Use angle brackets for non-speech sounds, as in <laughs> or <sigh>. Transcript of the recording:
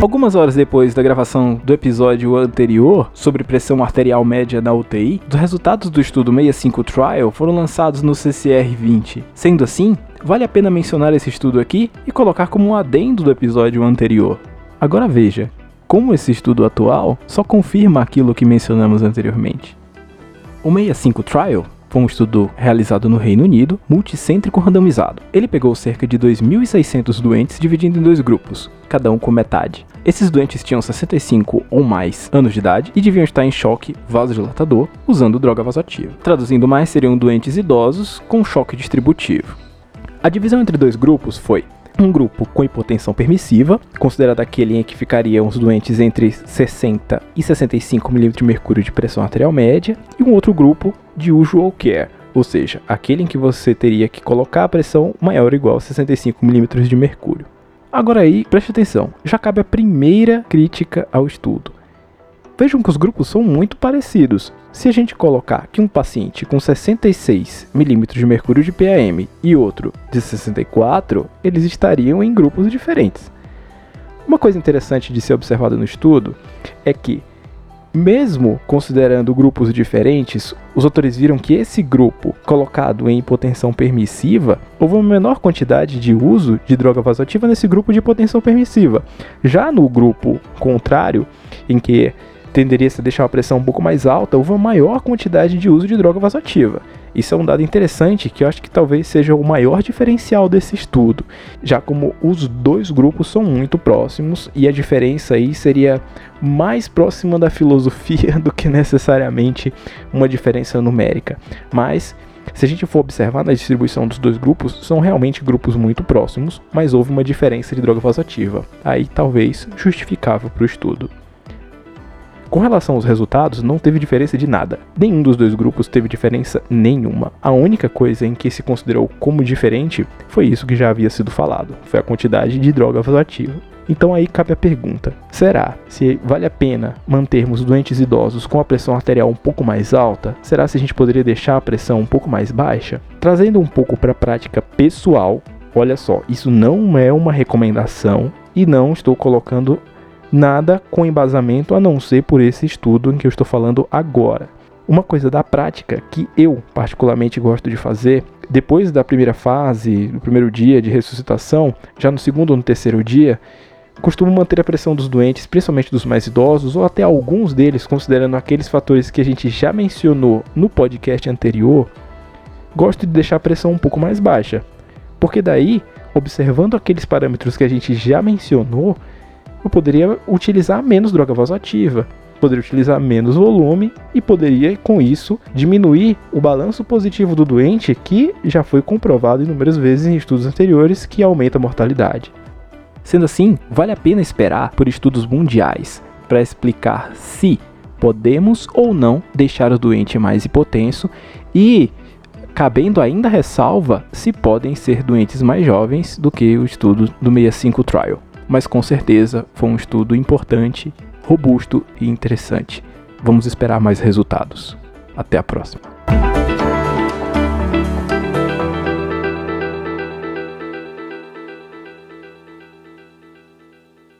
Algumas horas depois da gravação do episódio anterior sobre pressão arterial média na UTI, os resultados do estudo 65 Trial foram lançados no CCR20. Sendo assim, vale a pena mencionar esse estudo aqui e colocar como um adendo do episódio anterior. Agora veja, como esse estudo atual só confirma aquilo que mencionamos anteriormente. O 65 Trial foi um estudo realizado no Reino Unido, multicêntrico randomizado. Ele pegou cerca de 2.600 doentes dividindo em dois grupos, cada um com metade. Esses doentes tinham 65 ou mais anos de idade e deviam estar em choque vasodilatador usando droga vasoativa. Traduzindo mais, seriam doentes idosos com choque distributivo. A divisão entre dois grupos foi um grupo com hipotensão permissiva, considerado aquele em que ficariam os doentes entre 60 e 65 mm de mercúrio de pressão arterial média, e um outro grupo de usual care, ou seja, aquele em que você teria que colocar a pressão maior ou igual a 65 mm de mercúrio. Agora aí, preste atenção, já cabe a primeira crítica ao estudo. Vejam que os grupos são muito parecidos. Se a gente colocar que um paciente com 66 milímetros de mercúrio de PAM e outro de 64, eles estariam em grupos diferentes. Uma coisa interessante de ser observada no estudo é que, mesmo considerando grupos diferentes, os autores viram que esse grupo, colocado em hipotensão permissiva, houve uma menor quantidade de uso de droga vasoativa nesse grupo de hipotensão permissiva. Já no grupo contrário, em que tenderia a deixar a pressão um pouco mais alta, houve uma maior quantidade de uso de droga vasoativa. Isso é um dado interessante que eu acho que talvez seja o maior diferencial desse estudo, já como os dois grupos são muito próximos e a diferença aí seria mais próxima da filosofia <laughs> do que necessariamente uma diferença numérica. Mas se a gente for observar na distribuição dos dois grupos, são realmente grupos muito próximos, mas houve uma diferença de droga vasoativa. Aí talvez justificável para o estudo. Com relação aos resultados, não teve diferença de nada. Nenhum dos dois grupos teve diferença nenhuma. A única coisa em que se considerou como diferente foi isso que já havia sido falado: foi a quantidade de droga vasoativa. Então aí cabe a pergunta: será se vale a pena mantermos doentes idosos com a pressão arterial um pouco mais alta? Será se a gente poderia deixar a pressão um pouco mais baixa? Trazendo um pouco para a prática pessoal, olha só, isso não é uma recomendação e não estou colocando nada com embasamento a não ser por esse estudo em que eu estou falando agora. Uma coisa da prática que eu particularmente gosto de fazer, depois da primeira fase, do primeiro dia de ressuscitação, já no segundo ou no terceiro dia, costumo manter a pressão dos doentes, principalmente dos mais idosos, ou até alguns deles, considerando aqueles fatores que a gente já mencionou no podcast anterior, gosto de deixar a pressão um pouco mais baixa. Porque daí, observando aqueles parâmetros que a gente já mencionou, eu poderia utilizar menos droga vasoativa, poderia utilizar menos volume e poderia, com isso, diminuir o balanço positivo do doente, que já foi comprovado inúmeras vezes em estudos anteriores que aumenta a mortalidade. Sendo assim, vale a pena esperar por estudos mundiais para explicar se podemos ou não deixar o doente mais hipotenso e, cabendo ainda ressalva, se podem ser doentes mais jovens do que o estudo do 65 Trial mas com certeza foi um estudo importante, robusto e interessante. Vamos esperar mais resultados. Até a próxima.